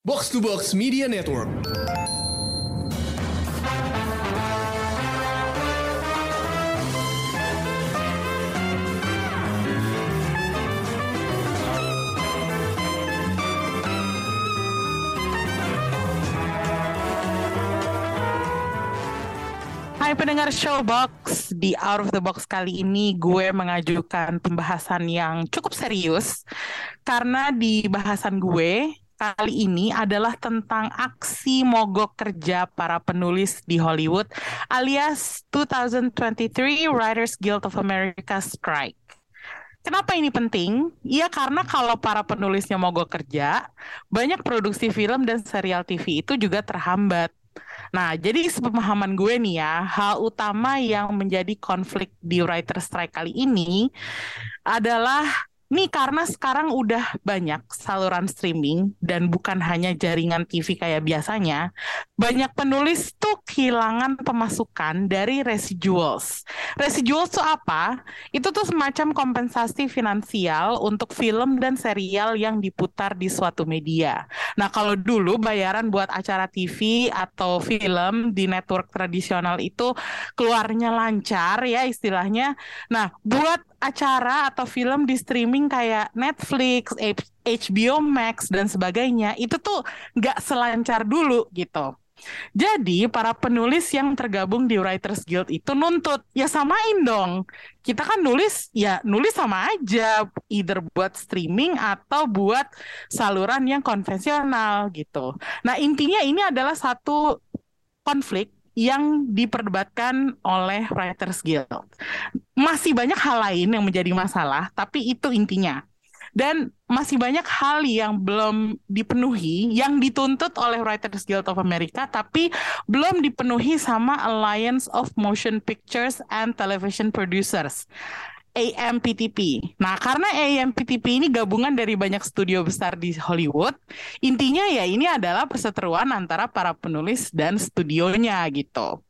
Box to Box Media Network. Hai pendengar Showbox, di Out of the Box kali ini gue mengajukan pembahasan yang cukup serius karena di bahasan gue kali ini adalah tentang aksi mogok kerja para penulis di Hollywood alias 2023 Writers Guild of America Strike. Kenapa ini penting? Ya karena kalau para penulisnya mogok kerja, banyak produksi film dan serial TV itu juga terhambat. Nah, jadi sepemahaman gue nih ya, hal utama yang menjadi konflik di writer strike kali ini adalah Nih karena sekarang udah banyak saluran streaming dan bukan hanya jaringan TV kayak biasanya, banyak penulis tuh kehilangan pemasukan dari residuals. Residuals tuh apa? Itu tuh semacam kompensasi finansial untuk film dan serial yang diputar di suatu media. Nah kalau dulu bayaran buat acara TV atau film di network tradisional itu keluarnya lancar ya istilahnya. Nah buat acara atau film di streaming kayak Netflix, HBO Max dan sebagainya itu tuh nggak selancar dulu gitu. Jadi para penulis yang tergabung di Writers Guild itu nuntut ya samain dong. Kita kan nulis ya nulis sama aja, either buat streaming atau buat saluran yang konvensional gitu. Nah intinya ini adalah satu konflik yang diperdebatkan oleh Writers Guild. Masih banyak hal lain yang menjadi masalah, tapi itu intinya. Dan masih banyak hal yang belum dipenuhi, yang dituntut oleh Writers Guild of America, tapi belum dipenuhi sama Alliance of Motion Pictures and Television Producers. AMPTP. Nah, karena AMPTP ini gabungan dari banyak studio besar di Hollywood, intinya ya ini adalah perseteruan antara para penulis dan studionya gitu.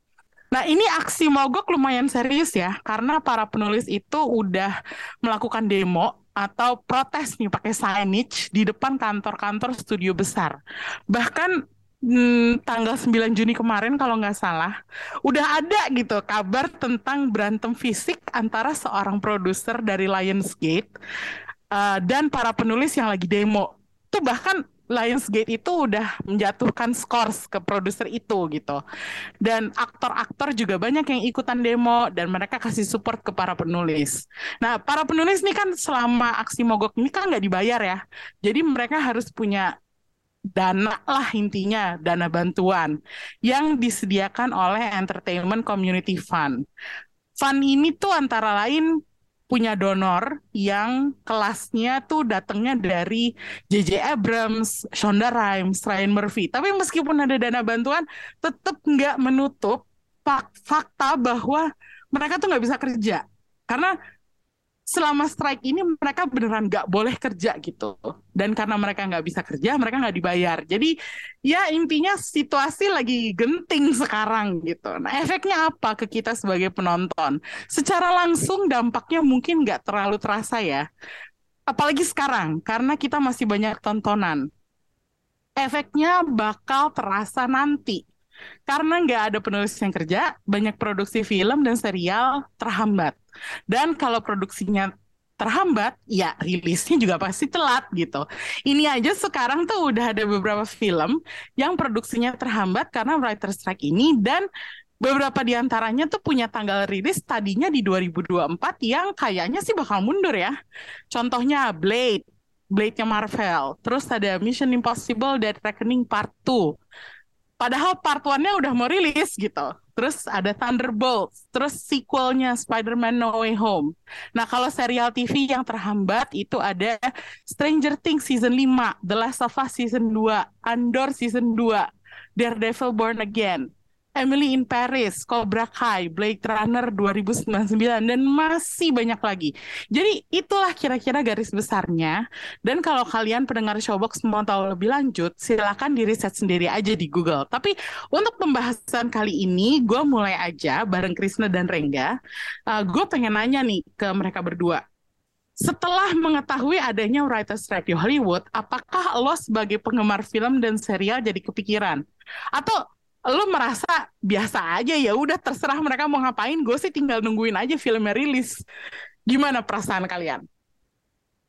Nah, ini aksi mogok lumayan serius ya, karena para penulis itu udah melakukan demo atau protes nih pakai signage di depan kantor-kantor studio besar. Bahkan hmm, tanggal 9 Juni kemarin kalau nggak salah udah ada gitu kabar tentang berantem fisik antara seorang produser dari Lionsgate uh, dan para penulis yang lagi demo. Tuh bahkan Lionsgate itu udah menjatuhkan scores ke produser itu gitu. Dan aktor-aktor juga banyak yang ikutan demo dan mereka kasih support ke para penulis. Nah, para penulis ini kan selama aksi mogok ini kan nggak dibayar ya. Jadi mereka harus punya dana lah intinya dana bantuan yang disediakan oleh Entertainment Community Fund. Fund ini tuh antara lain punya donor yang kelasnya tuh datangnya dari J.J. Abrams, Shonda Rhimes, Ryan Murphy. Tapi meskipun ada dana bantuan, tetap nggak menutup fakta bahwa mereka tuh nggak bisa kerja. Karena selama strike ini mereka beneran nggak boleh kerja gitu. Dan karena mereka nggak bisa kerja mereka nggak dibayar. Jadi ya intinya situasi lagi genting sekarang gitu. Nah efeknya apa ke kita sebagai penonton? Secara langsung dampaknya mungkin nggak terlalu terasa ya. Apalagi sekarang karena kita masih banyak tontonan. Efeknya bakal terasa nanti karena nggak ada penulis yang kerja, banyak produksi film dan serial terhambat. Dan kalau produksinya terhambat, ya rilisnya juga pasti telat gitu. Ini aja sekarang tuh udah ada beberapa film yang produksinya terhambat karena writer strike ini dan beberapa di antaranya tuh punya tanggal rilis tadinya di 2024 yang kayaknya sih bakal mundur ya. Contohnya Blade, Blade-nya Marvel. Terus ada Mission Impossible Dead Reckoning Part 2 Padahal part one-nya udah mau rilis gitu. Terus ada Thunderbolts, terus sequelnya Spider-Man No Way Home. Nah, kalau serial TV yang terhambat itu ada Stranger Things season 5, The Last of Us season 2, Andor season 2, Daredevil Born Again. Emily in Paris, Cobra Kai, Blade Runner 2099 dan masih banyak lagi. Jadi itulah kira-kira garis besarnya. Dan kalau kalian pendengar Showbox mau tahu lebih lanjut, silakan di riset sendiri aja di Google. Tapi untuk pembahasan kali ini, gue mulai aja bareng Krisna dan Rengga. Uh, gue pengen nanya nih ke mereka berdua. setelah mengetahui adanya writers strike di Hollywood, apakah lo sebagai penggemar film dan serial jadi kepikiran? Atau lo merasa biasa aja ya udah terserah mereka mau ngapain, gue sih tinggal nungguin aja filmnya rilis. Gimana perasaan kalian?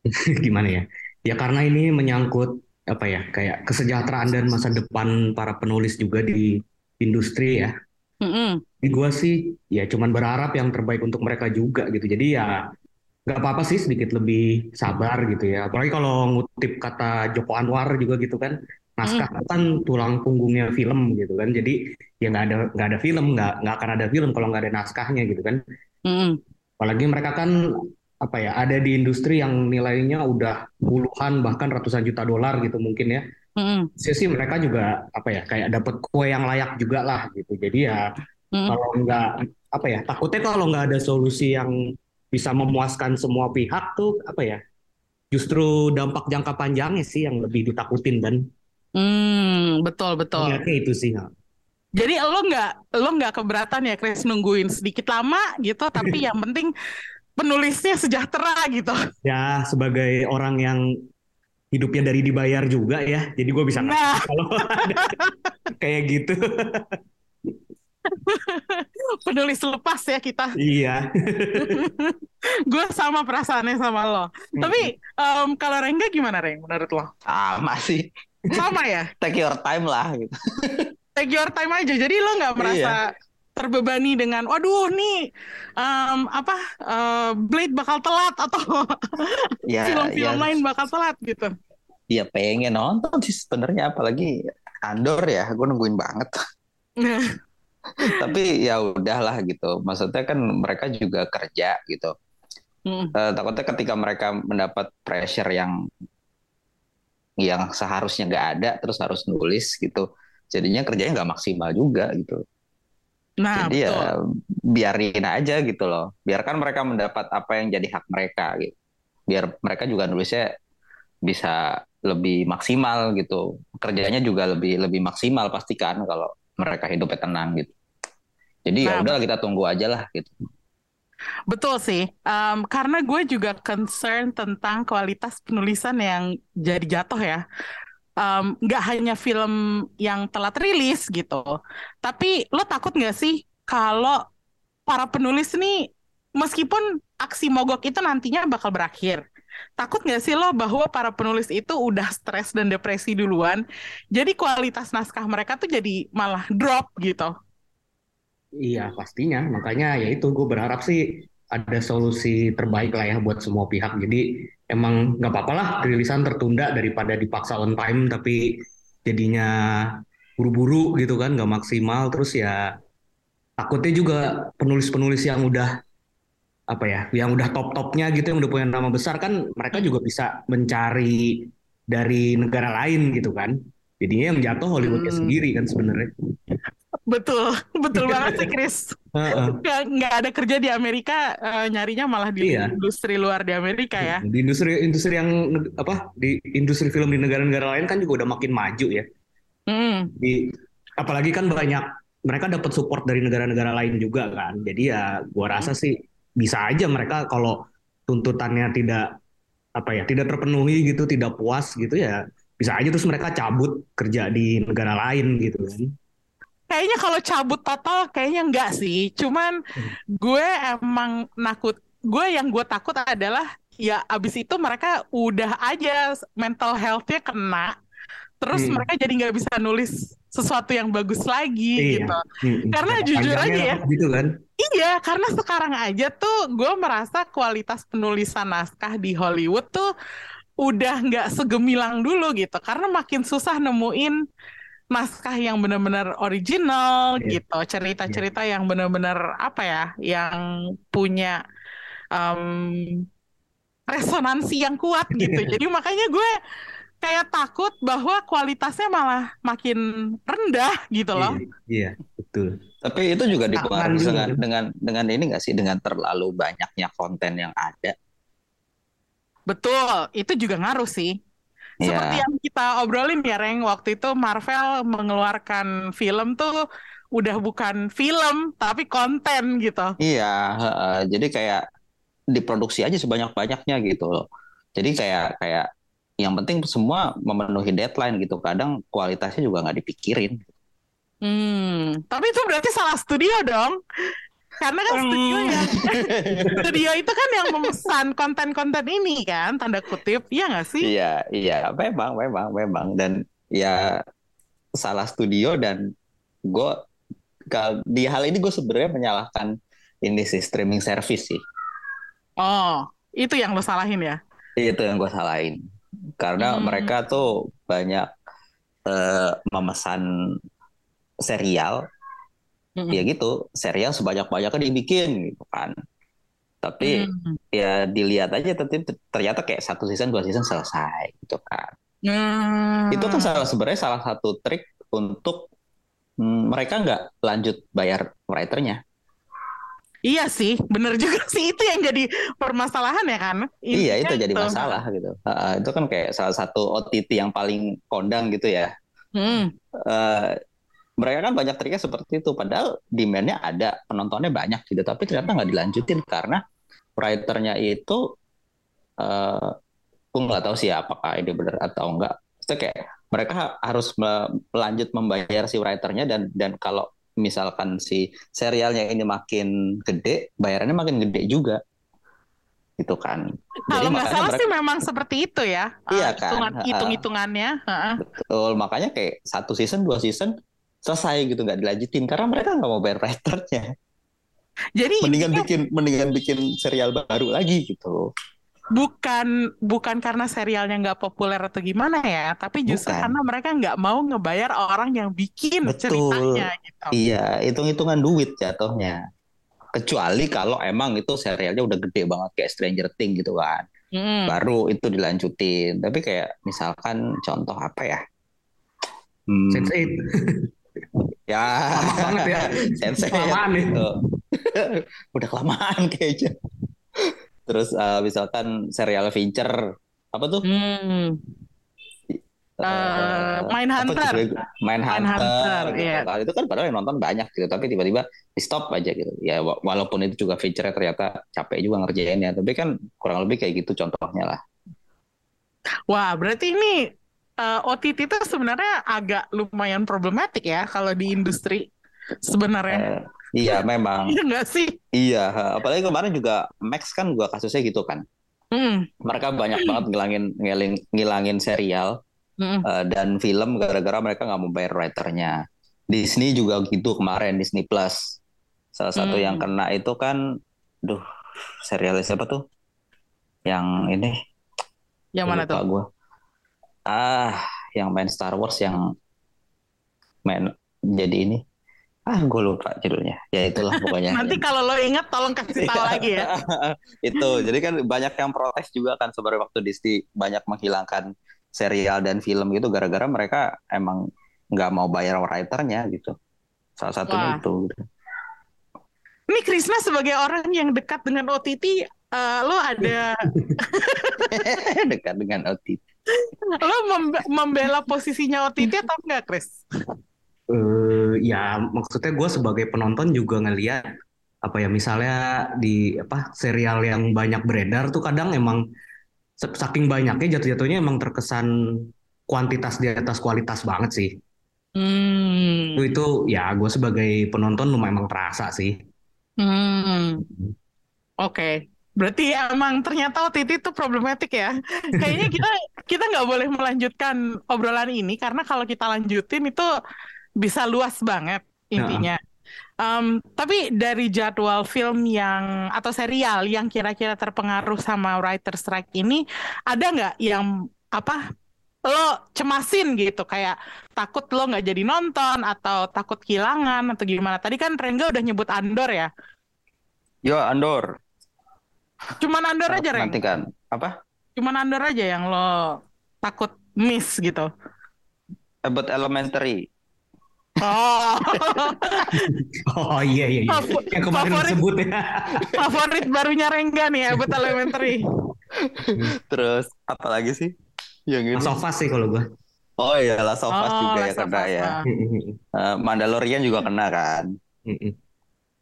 Gimana ya? Ya karena ini menyangkut apa ya kayak kesejahteraan dan masa depan para penulis juga di industri ya. Mm -mm. Gue sih ya cuman berharap yang terbaik untuk mereka juga gitu. Jadi ya nggak apa-apa sih sedikit lebih sabar gitu ya. Apalagi kalau ngutip kata Joko Anwar juga gitu kan, naskah Mm. kan tulang punggungnya film gitu kan. Jadi ya nggak ada nggak ada film, nggak nggak akan ada film kalau nggak ada naskahnya gitu kan. Mm. Apalagi mereka kan apa ya ada di industri yang nilainya udah puluhan bahkan ratusan juta dolar gitu mungkin ya. Mm. Sih mereka juga apa ya kayak dapat kue yang layak juga lah gitu. Jadi ya Mm. kalau nggak apa ya takutnya kalau nggak ada solusi yang bisa memuaskan semua pihak tuh apa ya justru dampak jangka panjangnya sih yang lebih ditakutin kan Hmm, betul betul. Ngeliatnya itu sih. Jadi lo nggak lo nggak keberatan ya Chris nungguin sedikit lama gitu, tapi yang penting penulisnya sejahtera gitu. ya sebagai orang yang hidupnya dari dibayar juga ya jadi gue bisa Nah, kalau kayak gitu penulis lepas ya kita. iya Gue sama perasaannya sama lo. Tapi em, kalau Rengga gimana Reng menurut lo? Sama sih. Sama ya? Take your time lah gitu. Take your time aja. Jadi lo nggak merasa terbebani dengan, waduh nih em, apa eh, Blade bakal telat atau Ya, film-film ya, lain bakal telat gitu. ya pengen nonton sih sebenarnya apalagi Andor ya, gue nungguin banget. Tapi ya udahlah gitu. Maksudnya kan mereka juga kerja gitu. mm, Eh, takutnya ketika mereka mendapat pressure yang yang seharusnya nggak ada, terus harus nulis gitu. Jadinya kerjanya nggak maksimal juga gitu. Nah, Jadi betul. ya biarin aja gitu loh. Biarkan mereka mendapat apa yang jadi hak mereka gitu. Biar mereka juga nulisnya bisa lebih maksimal gitu. Kerjanya juga lebih lebih maksimal pastikan kalau mereka hidupnya tenang gitu. Jadi ya Nah, udahlah kita tunggu aja lah gitu. Betul sih, Em, karena gue juga concern tentang kualitas penulisan yang jadi jatuh ya. Em, Nggak hanya film yang telat rilis gitu, tapi lo takut nggak sih kalau para penulis nih, meskipun aksi mogok itu nantinya bakal berakhir, takut nggak sih lo bahwa para penulis itu udah stres dan depresi duluan, jadi kualitas naskah mereka tuh jadi malah drop gitu. Iya pastinya. Makanya ya itu gue berharap sih ada solusi terbaik lah ya buat semua pihak. Jadi emang nggak apa-apa lah rilisan tertunda daripada dipaksa on time tapi jadinya buru-buru gitu kan nggak maksimal. Terus ya takutnya juga penulis-penulis yang udah apa ya yang udah top-topnya gitu yang udah punya nama besar kan mereka juga bisa mencari dari negara lain gitu kan. Jadinya yang jatuh Hollywoodnya Hmm. sendiri kan sebenarnya Betul, betul banget sih Chris. Heeh. nggak nggak ada kerja di Amerika eh, nyarinya malah di Iya. industri luar di Amerika ya. Di industri industri yang apa di industri film di negara-negara lain kan juga udah makin maju ya. Mm, di apalagi kan banyak mereka dapat support dari negara-negara lain juga kan. Jadi ya gua rasa sih bisa aja mereka kalau tuntutannya tidak apa ya tidak terpenuhi gitu tidak puas gitu ya bisa aja terus mereka cabut kerja di negara lain gitu kan kayaknya kalau cabut total kayaknya enggak sih cuman gue emang nakut gue yang gue takut adalah ya abis itu mereka udah aja mental health-nya kena terus Hmm. mereka jadi nggak bisa nulis sesuatu yang bagus lagi Iya. gitu Mm-mm. Karena jujur aja ya. gitu kan Iya, karena sekarang aja tuh gue merasa kualitas penulisan naskah di Hollywood tuh udah nggak segemilang dulu gitu. Karena makin susah nemuin naskah yang benar-benar original Iya. gitu, cerita-cerita yang benar-benar apa ya, yang punya em, resonansi yang kuat gitu. Jadi makanya gue kayak takut bahwa kualitasnya malah makin rendah gitu loh. iya, iya betul Tapi itu juga dipengaruhi dengan dengan dengan ini nggak sih dengan terlalu banyaknya konten yang ada. Betul, itu juga ngaruh sih. Seperti Ya, yang kita obrolin ya, Reng, waktu itu Marvel mengeluarkan film tuh udah bukan film, tapi konten gitu. iya. heeh. Jadi kayak diproduksi aja sebanyak-banyaknya gitu loh. Jadi kayak kayak yang penting semua memenuhi deadline gitu. Kadang kualitasnya juga nggak dipikirin. Hmm, tapi itu berarti salah studio dong. Karena kan studio Hmm. yang studio itu kan yang memesan konten-konten ini kan, tanda kutip, iya nggak sih? Iya, iya, memang, memang, memang. Dan ya salah studio dan gue di hal ini gue sebenarnya menyalahkan ini sih streaming service sih. Oh, itu yang lo salahin ya? Itu yang gue salahin. Karena Hmm. mereka tuh banyak eh, memesan serial, Mm-mm. ya gitu, serial sebanyak-banyaknya dibikin gitu kan. Tapi Hmm. ya dilihat aja tapi ternyata kayak satu season dua season selesai gitu kan. Hmm. Itu kan salah sebenarnya salah satu trik untuk mm, mereka nggak lanjut bayar writernya. Iya sih, bener juga sih itu yang jadi permasalahan ya kan? Iya Intinya itu jadi itu. masalah gitu. Uh, itu kan kayak salah satu OTT yang paling kondang gitu ya. Hmm. Eh, mereka kan banyak triknya seperti itu. Padahal demand-nya ada, penontonnya banyak gitu. Tapi ternyata nggak dilanjutin karena writernya itu, eh gue nggak tahu sih apakah ini benar atau enggak. Itu kayak mereka ha- harus me- melanjut membayar si writernya dan dan kalau misalkan si serialnya ini makin gede, bayarannya makin gede juga. Gitu kan. Kalau nggak salah mereka- sih memang seperti itu ya. Iya Eh, kan, hitungan ha-ha. hitung-hitungannya. ha-ha. Betul, makanya kayak satu season, dua season selesai gitu nggak dilanjutin karena mereka nggak mau bayar writernya. Jadi Mendingan intinya bikin mendingan bikin serial baru lagi gitu. bukan bukan karena serialnya nggak populer atau gimana ya, tapi justru Bukan. karena mereka nggak mau ngebayar orang yang bikin Betul. ceritanya gitu. Iya, hitung-hitungan duit jatuhnya. Kecuali kalau emang itu serialnya udah gede banget kayak Stranger Things gitu kan. Mm. Baru itu dilanjutin. Tapi kayak misalkan contoh apa ya? Hmm, Sense8. ya Lama banget ya. Sensei Kelamaan nih. gitu. Udah kelamaan kayaknya. Terus eh, misalkan serial Fincher apa tuh? Hmm. Judulnya? Mindhunter. Mindhunter, gitu iya. kan. Itu kan padahal yang nonton banyak gitu, tapi tiba-tiba di stop aja gitu. Ya wa- walaupun itu juga feature ternyata capek juga ngerjainnya, tapi kan kurang lebih kayak gitu contohnya lah. Wah, berarti ini eh, OTT itu sebenarnya agak lumayan problematik ya kalau di industri sebenarnya. Eh, iya memang. Iya nggak sih? Iya, apalagi kemarin juga Max kan juga kasusnya gitu kan. Hmm. Mereka banyak banget ngilangin ngiling, ngilangin serial Hmm. eh, dan film gara-gara mereka nggak mau bayar writernya. Disney juga gitu kemarin Disney Plus. Salah satu Hmm. yang kena itu kan, duh, serialnya siapa tuh? Yang ini Yang mana lupa tuh? gua. Ah, yang main Star Wars yang main jadi ini. Ah, gue lupa judulnya. Ya itulah pokoknya. Nanti kalau lo ingat tolong kasih tahu lagi ya. itu jadi kan banyak yang protes juga kan sebenarnya waktu Disney banyak menghilangkan serial dan film gitu gara-gara mereka emang nggak mau bayar writernya gitu salah satunya Wah. itu gitu. Ini Krisna sebagai orang yang dekat dengan OTT, eh, lo ada dekat dengan OTT lo membe- membela posisinya OTT atau enggak, Kris? Eh, ya maksudnya gue sebagai penonton juga ngeliat apa ya misalnya di apa serial yang banyak beredar tuh kadang emang saking banyaknya jatuh-jatuhnya emang terkesan kuantitas di atas kualitas banget sih. Hmm. Itu itu ya gue sebagai penonton lumayan emang terasa sih. Hmm. Oke. Berarti emang ternyata OTT itu problematik ya. Kayaknya kita kita nggak boleh melanjutkan obrolan ini karena kalau kita lanjutin itu bisa luas banget intinya. Em, tapi dari jadwal film yang atau serial yang kira-kira terpengaruh sama writer strike ini, ada nggak yang apa lo cemasin gitu kayak takut lo nggak jadi nonton atau takut kehilangan atau gimana? Tadi kan Rengga udah nyebut Andor ya. yo Andor Cuman Andor aja, Reng. nanti kan apa Cuman Andor aja yang lo takut miss gitu. Abbott Elementary Oh, Oh iya iya iya. Yang kemarin favorit. disebut ya. favorit barunya Rengga nih, Abbott Elementary. terus apa lagi sih yang ini Last of Us sih kalau gue. oh iya Last of Us Oh, juga ya Last kena ya. Eh, Mandalorian juga kena kan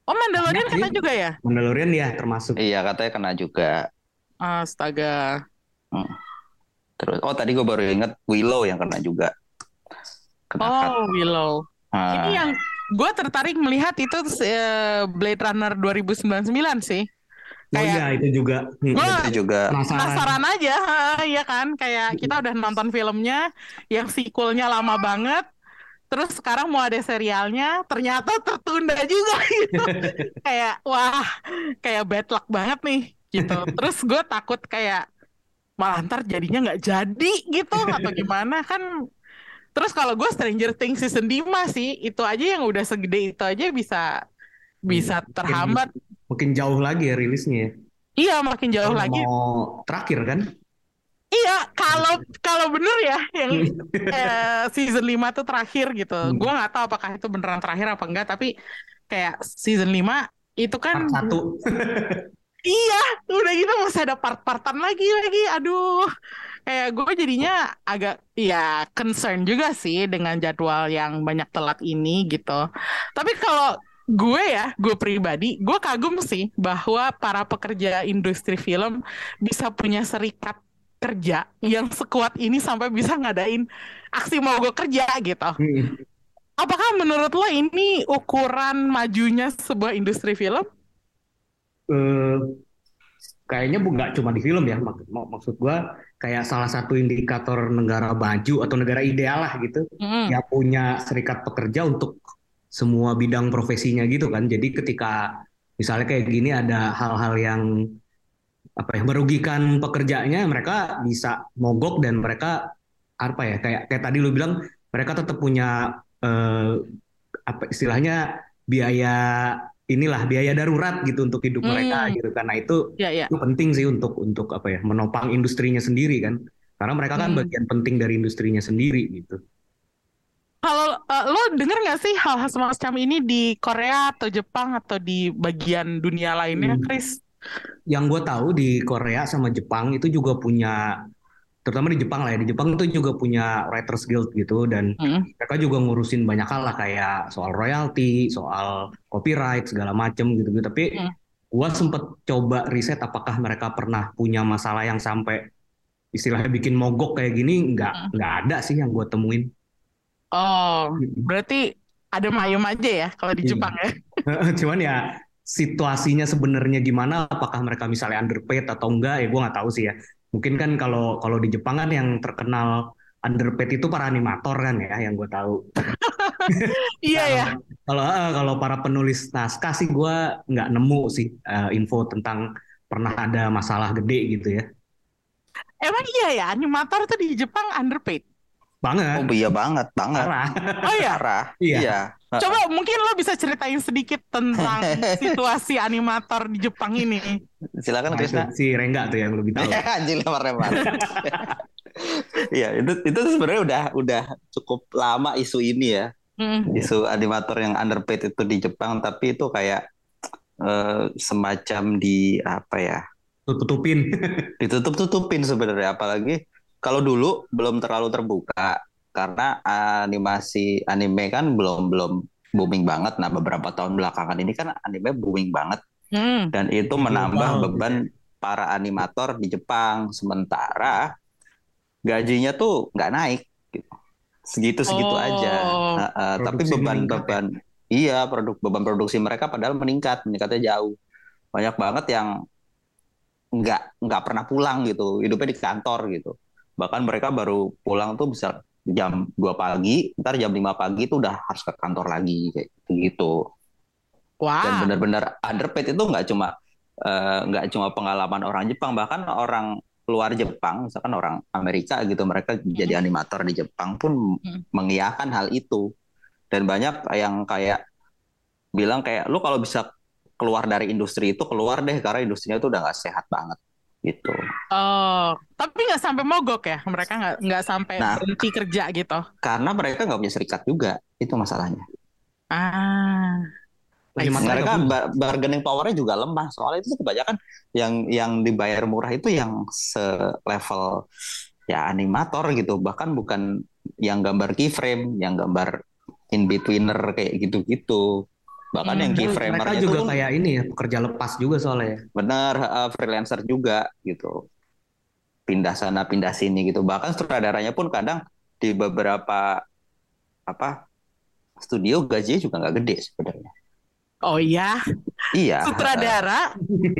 Oh Mandalorian Banyak kena sih. juga ya? Mandalorian ya termasuk. Iya katanya kena juga. Astaga. Terus oh tadi gue baru inget Willow yang kena juga. Kena cut. Oh Willow. Ah, Ini yang gue tertarik melihat itu eh, Blade Runner 2099 sih. Oh Kayak iya itu juga. Hmm, Gua- itu juga penasaran. penasaran aja, ya kan? Kayak kita udah nonton filmnya, yang sequelnya lama banget. Terus sekarang mau ada serialnya, ternyata tertunda juga gitu. kayak wah, kayak bad luck banget nih gitu. Terus gue takut kayak malah ntar jadinya nggak jadi gitu atau gimana kan. Terus kalau gue Stranger Things season 5 sih, itu aja yang udah segede itu aja bisa bisa terhambat. Mungkin jauh lagi ya rilisnya ya. Iya, makin jauh lagi. Mau terakhir kan? Iya, kalau kalau bener ya yang eh, season 5 tuh terakhir gitu. Hmm. Gua nggak tahu apakah itu beneran terakhir apa enggak, tapi kayak season 5 itu kan Part satu. iya, udah gitu masih ada part-partan lagi lagi. Aduh. Kayak gue jadinya agak ya concern juga sih dengan jadwal yang banyak telat ini gitu. Tapi kalau gue ya, gue pribadi, gue kagum sih bahwa para pekerja industri film bisa punya serikat kerja yang sekuat ini sampai bisa ngadain aksi mogok kerja gitu. Hmm. Apakah menurut lo ini ukuran majunya sebuah industri film? Eh, kayaknya bu nggak cuma di film ya. Mak- mak- maksud gua kayak salah satu indikator negara maju atau negara ideal lah gitu. Mm-mm. Ya punya serikat pekerja untuk semua bidang profesinya gitu kan. Jadi ketika misalnya kayak gini ada hal-hal yang apa ya merugikan pekerjanya, mereka bisa mogok dan mereka apa ya kayak kayak tadi lu bilang mereka tetap punya eh, apa istilahnya biaya inilah biaya darurat gitu untuk hidup mereka Hmm. gitu. Karena itu Ya, ya. itu penting sih untuk untuk apa ya menopang industrinya sendiri kan. Karena mereka kan Hmm. bagian penting dari industrinya sendiri gitu. Kalau eh, lo denger nggak sih hal-hal semacam ini di Korea atau Jepang atau di bagian dunia lainnya, Hmm. Chris? Yang gue tahu di Korea sama Jepang itu juga punya terutama di Jepang lah ya di Jepang itu juga punya Writers Guild gitu dan Mm. mereka juga ngurusin banyak hal lah kayak soal royalti soal copyright segala macem gitu gitu tapi Hmm. gue sempet coba riset apakah mereka pernah punya masalah yang sampai istilahnya bikin mogok kayak gini nggak Hmm. nggak ada sih yang gue temuin Oh, berarti ada mayem aja ya kalau di Iya. Jepang ya? cuman ya situasinya sebenarnya gimana? Apakah mereka misalnya underpaid atau enggak? Ya gue nggak tahu sih ya. Mungkin kan kalau kalau di Jepang kan yang terkenal underpaid itu para animator kan ya yang gue tahu. Iya ya. kalau kalau para penulis naskah sih gue nggak nemu sih eh, info tentang pernah ada masalah gede gitu ya. Emang iya ya, animator tuh di Jepang underpaid. Banget oh iya banget banget parah Oh iya. parah Iya. iya Coba mungkin lo bisa ceritain sedikit tentang situasi animator di Jepang ini. silakan Nah, Krisna si Rengga tuh yang lebih tahu anjing lempar-lempar Iya, itu itu sebenarnya udah udah cukup lama isu ini ya. Hmm. Isu animator yang underpaid itu di Jepang, tapi itu kayak eh, semacam di apa ya? tutupin Ditutup-tutupin sebenarnya apalagi kalau dulu belum terlalu terbuka karena animasi anime kan belum belum booming banget. Nah, beberapa tahun belakangan ini kan anime booming banget Hmm. dan itu menambah beban para animator di Jepang sementara gajinya tuh nggak naik gitu. segitu segitu Oh. aja Nah, eh, tapi beban meningkat ya? beban iya produk beban produksi mereka padahal meningkat meningkatnya jauh banyak banget yang nggak nggak pernah pulang gitu hidupnya di kantor gitu bahkan mereka baru pulang tuh bisa jam 2 pagi ntar jam 5 pagi tuh udah harus ke kantor lagi kayak gitu dan Wah. benar-benar underpaid itu nggak cuma eh, nggak cuma pengalaman orang Jepang bahkan orang luar Jepang misalkan orang Amerika gitu mereka jadi animator di Jepang pun Hmm. mengiyakan hal itu dan banyak yang kayak bilang kayak lu kalau bisa keluar dari industri itu keluar deh karena industrinya itu udah nggak sehat banget gitu Oh, tapi nggak sampai mogok ya? Mereka nggak nggak sampai Nah. berhenti kerja gitu. karena mereka nggak punya serikat juga itu masalahnya Ah. Mereka bar- bargaining powernya juga lemah soalnya itu kebanyakan yang yang dibayar murah itu yang selevel ya animator gitu bahkan bukan yang gambar keyframe yang gambar in betweener kayak gitu-gitu Bahkan Hmm. yang Mereka keyframernya juga kayak ini ya, pekerja lepas juga soalnya ya. benar uh, freelancer juga gitu. Pindah sana pindah sini gitu. Bahkan sutradaranya pun kadang di beberapa apa studio gajinya juga nggak gede sebenarnya. Oh iya, Iya, sutradara.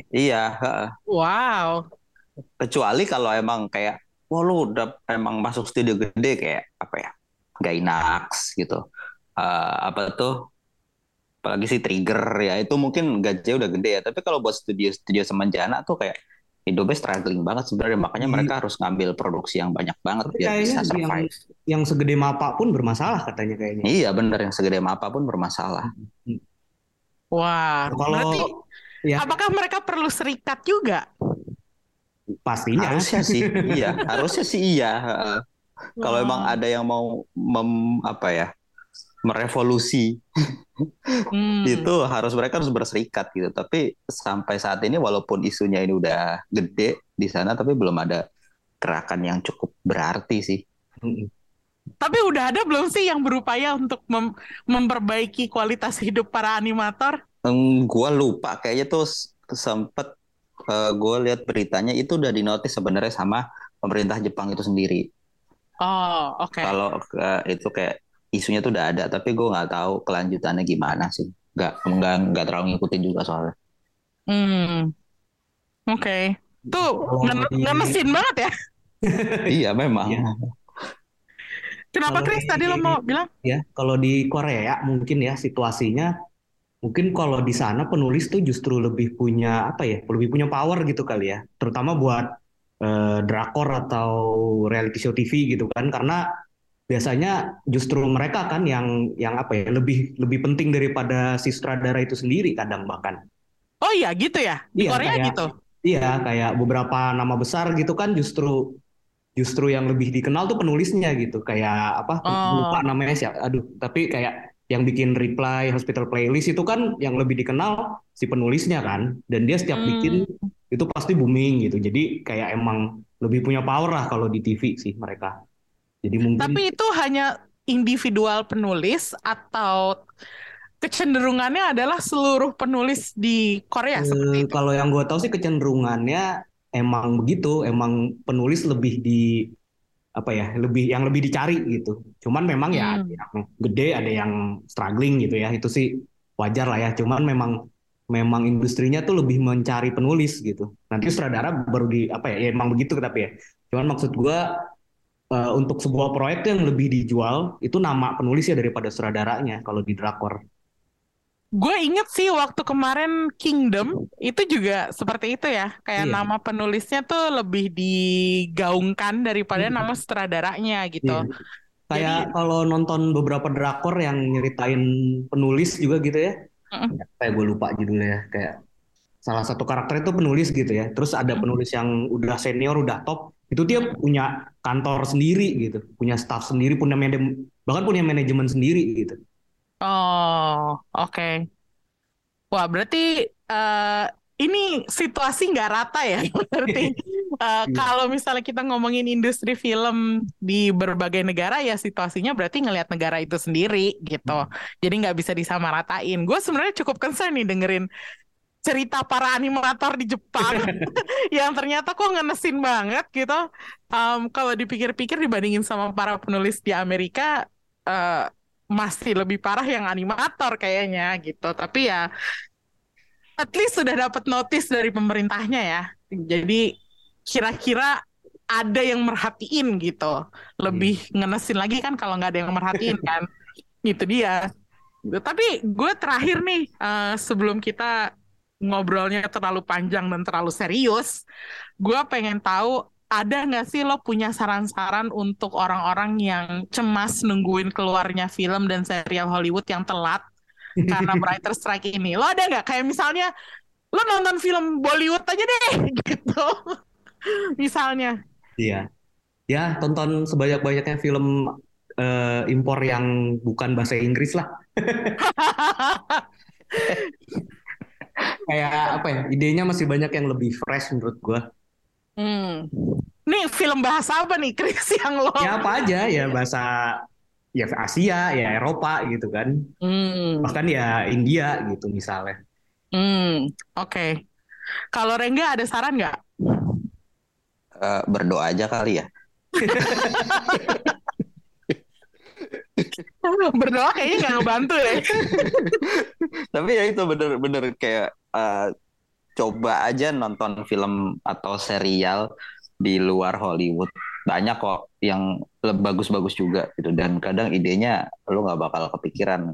iya. Wow. Kecuali kalau emang kayak, wah lu udah emang masuk studio gede kayak apa ya, Gainax gitu. Eh, apa tuh? Apalagi sih Trigger ya itu mungkin gajinya udah gede ya. Tapi kalau buat studio-studio semenjana tuh kayak hidupnya struggling banget sebenarnya. Makanya Iya. mereka harus ngambil produksi yang banyak banget Tapi biar kayaknya bisa yang survive. yang segede mapa pun bermasalah katanya kayaknya. Iya bener yang segede apa pun bermasalah. Wah. Kalau Berarti ya apakah mereka perlu serikat juga? pastinya Harusnya sih, iya. Harusnya sih iya. heeh. Kalau emang ada yang mau mem, apa ya merevolusi Hmm. itu harus mereka harus berserikat gitu. Tapi sampai saat ini walaupun isunya ini udah gede di sana, tapi belum ada gerakan yang cukup berarti sih. Mm-mm. Tapi udah ada belum sih yang berupaya untuk mem- memperbaiki kualitas hidup para animator? Eng, gua lupa kayaknya tuh sempet eh, gua lihat beritanya itu udah dinotis sebenarnya sama pemerintah Jepang itu sendiri. Oh, oke. Kalau eh, itu kayak isunya tuh udah ada, tapi gue nggak tahu kelanjutannya gimana sih. Nggak nggak nggak terlalu ngikutin juga soalnya. Hmm. Oke. Tuh Kalau nge- di- ngemesin banget ya. iya memang. Iya. Kenapa Chris di- tadi lo mau bilang? ya kalau di Korea mungkin ya situasinya mungkin kalau di sana penulis tuh justru lebih punya apa ya lebih punya power gitu kali ya terutama buat eh, drakor atau reality show TV gitu kan karena biasanya justru mereka kan yang yang apa ya lebih lebih penting daripada si sutradara itu sendiri kadang bahkan Oh iya gitu ya. Di Iya, Korea kayak- gitu. Iya, kayak beberapa nama besar gitu kan justru justru yang lebih dikenal tuh penulisnya gitu. Kayak apa? Oh. Lupa namanya siapa. Aduh, tapi kayak yang bikin reply hospital playlist itu kan yang lebih dikenal si penulisnya kan. Dan dia setiap Hmm. bikin itu pasti booming gitu. Jadi kayak emang lebih punya power lah kalau di TV sih mereka. Jadi mungkin Tapi itu hanya individual penulis atau kecenderungannya adalah seluruh penulis di Korea Eh, seperti itu. kalau yang gue tahu sih kecenderungannya emang begitu, emang penulis lebih di apa ya, lebih yang lebih dicari gitu. Cuman memang ya Hmm. ada yang gede, ada yang struggling gitu ya. Itu sih wajar lah ya. Cuman memang memang industrinya tuh lebih mencari penulis gitu. Nanti sutradara baru di apa ya, ya emang begitu tapi ya. Cuman maksud gue eh, untuk sebuah proyek yang lebih dijual itu nama penulisnya daripada sutradaranya kalau di drakor. Gue inget sih waktu kemarin Kingdom itu juga seperti itu ya. Kayak Iya. nama penulisnya tuh lebih digaungkan daripada Hmm. nama sutradaranya gitu. Iya. Kayak kalau nonton beberapa drakor yang nyeritain penulis juga gitu ya. Mm-mm. Kayak gue lupa judulnya ya. Kayak salah satu karakter itu penulis gitu ya. Terus ada Mm. penulis yang udah senior, udah top. Itu dia punya kantor sendiri gitu. Punya staff sendiri, punya manajemen, bahkan punya manajemen sendiri gitu. Oh, oke. Wah, berarti eh, ini situasi nggak rata ya. Berarti eh, kalau misalnya kita ngomongin industri film di berbagai negara ya situasinya berarti ngelihat negara itu sendiri gitu. Jadi nggak bisa disamaratain. Gue sebenarnya cukup concern nih dengerin cerita para animator di Jepang yang ternyata kok ngenesin banget gitu. Em, kalau dipikir-pikir dibandingin sama para penulis di Amerika eh, masih lebih parah yang animator kayaknya gitu. Tapi ya at least sudah dapat notice dari pemerintahnya ya. Jadi kira-kira ada yang merhatiin gitu. Lebih ngenesin lagi kan kalau nggak ada yang merhatiin kan. Itu dia. Tapi gue terakhir nih eh, sebelum kita ngobrolnya terlalu panjang dan terlalu serius, gue pengen tahu ada nggak sih lo punya saran-saran untuk orang-orang yang cemas nungguin keluarnya film dan serial Hollywood yang telat karena writer strike ini? Lo ada nggak kayak misalnya lo nonton film Bollywood aja deh gitu, misalnya. Iya. Ya, tonton sebanyak-banyaknya film eh, impor yang bukan bahasa Inggris lah. Kayak apa ya? Idenya masih banyak yang lebih fresh menurut gua. Hmm. Nih film bahasa apa nih Chris yang lo? Ya apa aja ya bahasa ya Asia, ya Eropa gitu kan. Hmm. Bahkan ya India gitu misalnya. Hmm. Oke. Kalau Rengga ada saran nggak? Eh, berdoa aja kali ya. Berdoa kayaknya nggak ngebantu ya. Tapi ya itu bener-bener kayak eh, coba aja nonton film atau serial di luar Hollywood. Banyak kok yang bagus-bagus juga gitu. Dan kadang idenya lu nggak bakal kepikiran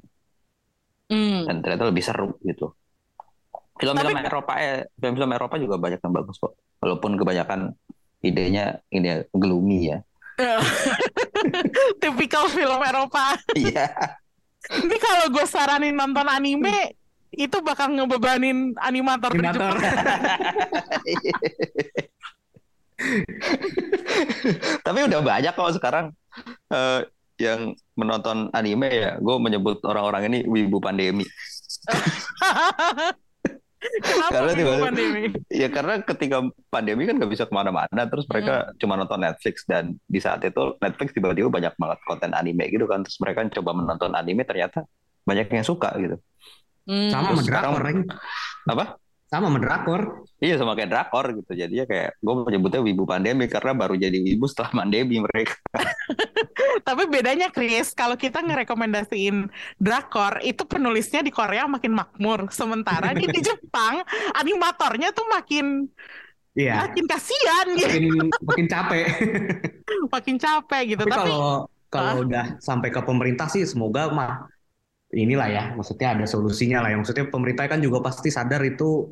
Hmm. dan ternyata lebih seru gitu. Film-film Tapi- Eropa ya, film-film Eropa juga banyak yang bagus kok. Walaupun kebanyakan idenya ini ya, gloomy ya. Tipikal film Eropa. Iya. Ini kalau gue saranin nonton anime, itu bakal ngebebanin animator di Animator. Jepang. Tapi udah banyak kok sekarang eh, yang menonton anime ya. Gue menyebut orang-orang ini wibu pandemi. Kenapa Karena minggu tiba-tiba- pandemi? Ya karena ketika pandemi kan nggak bisa ke mana-mana, terus mereka cuma nonton Netflix dan di saat itu Netflix tiba-tiba banyak banget konten anime gitu kan, terus mereka coba menonton anime ternyata banyak yang suka gitu. Hmm. Sama sama sekarang-. Apa? Sama sama drakor. Iya sama kayak drakor gitu. Jadinya kayak gue menyebutnya wibu pandemi karena baru jadi wibu setelah pandemi mereka. Tapi bedanya Chris, kalau kita ngerekomendasiin drakor, itu penulisnya di Korea makin makmur. Sementara di, di Jepang, animatornya tuh makin Iya. makin kasihan gitu, Makin makin capek. makin capek gitu. Tapi Tapi, kalau kalau udah sampai ke pemerintah sih semoga mah inilah ya, maksudnya ada solusinya lah ya. Maksudnya pemerintah kan juga pasti sadar itu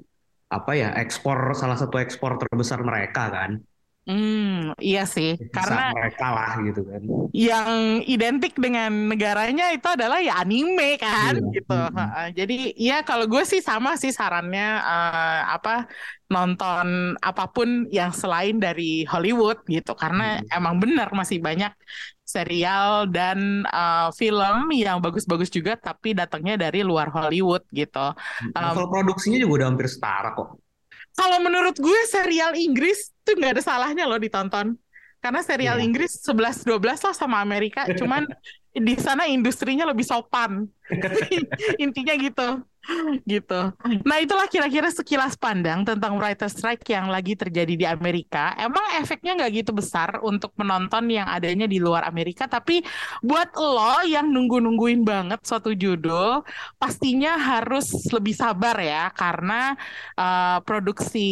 apa ya, ekspor salah satu ekspor terbesar mereka kan. hmm, iya sih, Bisa karena mereka lah gitu kan. yang identik dengan negaranya itu adalah ya anime kan Iya. gitu. Heeh. Jadi ya kalau gue sih sama sih sarannya eh, apa nonton apa pun yang selain dari Hollywood gitu karena emang benar masih banyak serial dan eh, film yang bagus-bagus juga tapi datangnya dari luar Hollywood gitu. Level produksinya juga udah hampir setara kok. Kalau menurut gue serial Inggris tuh nggak ada salahnya loh ditonton. Karena serial Iya. Inggris 11-12 lah sama Amerika, cuman di sana industrinya lebih sopan. Intinya gitu. Gitu. Nah, itulah kira-kira sekilas pandang tentang writer strike yang lagi terjadi di Amerika. Emang efeknya nggak gitu besar untuk penonton yang adanya di luar Amerika, tapi buat lo yang nunggu-nungguin banget suatu judul, pastinya harus lebih sabar ya, karena uh, produksi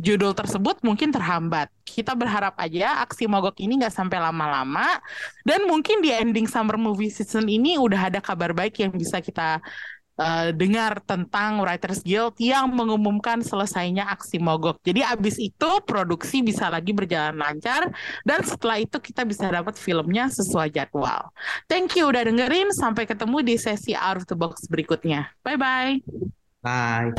judul tersebut mungkin terhambat. Kita berharap aja aksi mogok ini nggak sampai lama-lama dan mungkin di ending summer movie season ini udah ada kabar baik yang bisa kita uh, dengar tentang Writers Guild yang mengumumkan selesainya aksi mogok. Jadi abis itu produksi bisa lagi berjalan lancar dan setelah itu kita bisa dapat filmnya sesuai jadwal. Thank you udah dengerin. Sampai ketemu di sesi Out of the Box berikutnya. Bye bye. Bye.